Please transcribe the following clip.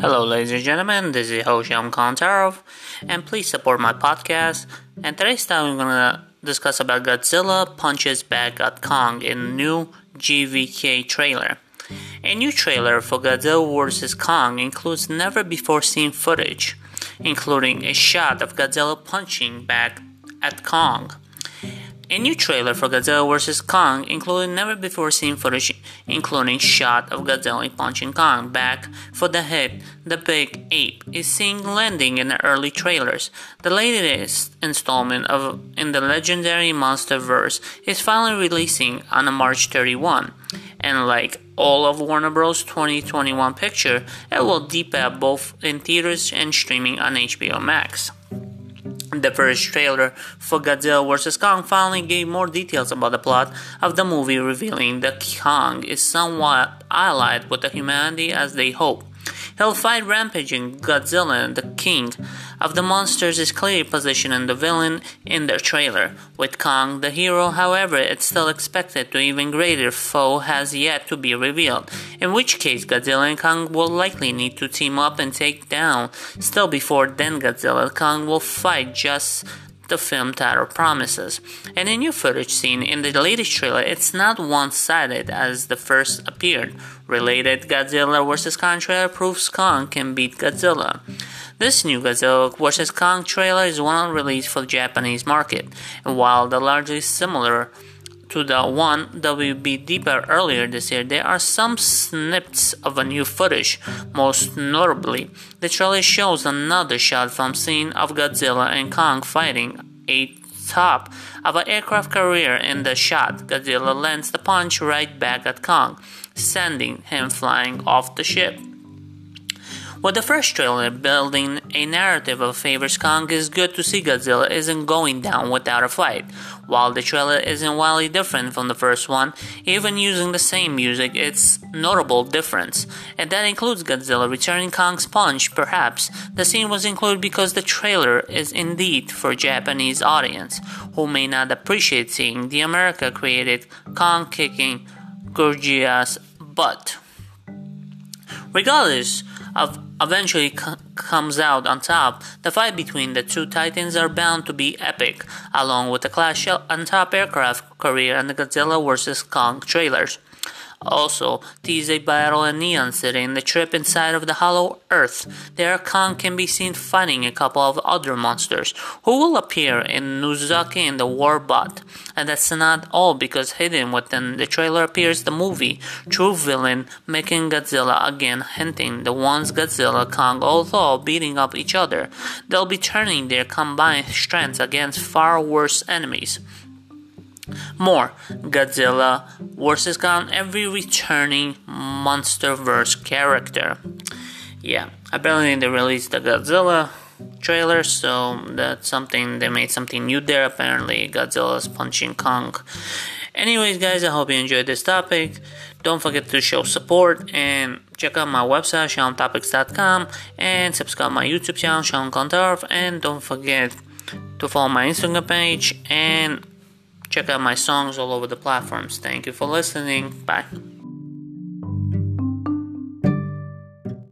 Hello, ladies and gentlemen. This is Hosham Kontarov, and please support my podcast. And today's time we're gonna discuss about Godzilla punches back at Kong in new GVK trailer. A new trailer for Godzilla vs. Kong includes never before seen footage, including a shot of Godzilla punching back at Kong. A new trailer for Godzilla vs. Kong included never before seen footage, including shot of Godzilla punching Kong back for the hit. The big ape is seen landing in the early trailers. The latest installment of in the legendary MonsterVerse is finally releasing on March 31, and like all of Warner Bros. 2021 picture, it will debut both in theaters and streaming on HBO Max. The first trailer for Godzilla vs. Kong finally gave more details about the plot of the movie, revealing that Kong is somewhat allied with the humanity as they hope. He'll fight rampaging Godzilla, and the king of the monsters, is clearly positioning the villain in their trailer. With Kong the hero, however, it's still expected to even greater foe has yet to be revealed, in which case Godzilla and Kong will likely need to team up and take down. Still before then Godzilla and Kong will fight just the film title promises. And a new footage seen in the latest trailer, it's not one-sided as the first appeared. Related Godzilla vs. Kong trailer proves Kong can beat Godzilla. This new Godzilla vs. Kong trailer is one released for the Japanese market, and while the largely similar to the one that will deeper earlier this year, there are some snips of a new footage. Most notably, the trailer shows another shot from scene of Godzilla and Kong fighting a top of an aircraft carrier in the shot. Godzilla lands the punch right back at Kong, sending him flying off the ship. With the first trailer building a narrative of favors Kong, is good to see Godzilla isn't going down without a fight. While the trailer isn't wildly different from the first one, even using the same music, it's notable difference, and that includes Godzilla returning Kong's punch. Perhaps the scene was included because the trailer is indeed for Japanese audience who may not appreciate seeing the America created Kong kicking Godzilla's butt. Regardless of eventually c- comes out on top, the fight between the two titans are bound to be epic, along with the clash on top aircraft carrier and the Godzilla vs. Kong trailers. Also, tease a battle in Neon City the trip inside of the Hollow Earth. There, Kong can be seen fighting a couple of other monsters, who will appear in Nozuki and the Warbat. And that's not all, because hidden within the trailer appears the movie True Villain Mechagodzilla again, hinting the ones Godzilla, Kong, although beating up each other, they'll be turning their combined strengths against far worse enemies. More Godzilla vs. Kong, every returning MonsterVerse character. Yeah, apparently they released the Godzilla trailer, so that's something they made something new there. Apparently, Godzilla's punching Kong. Anyways, guys, I hope you enjoyed this topic. Don't forget to show support and check out my website, SeanTopics.com, and subscribe my YouTube channel, Sean Kontarov, and don't forget to follow my Instagram page and Check out my songs all over the platforms. Thank you for listening. Bye.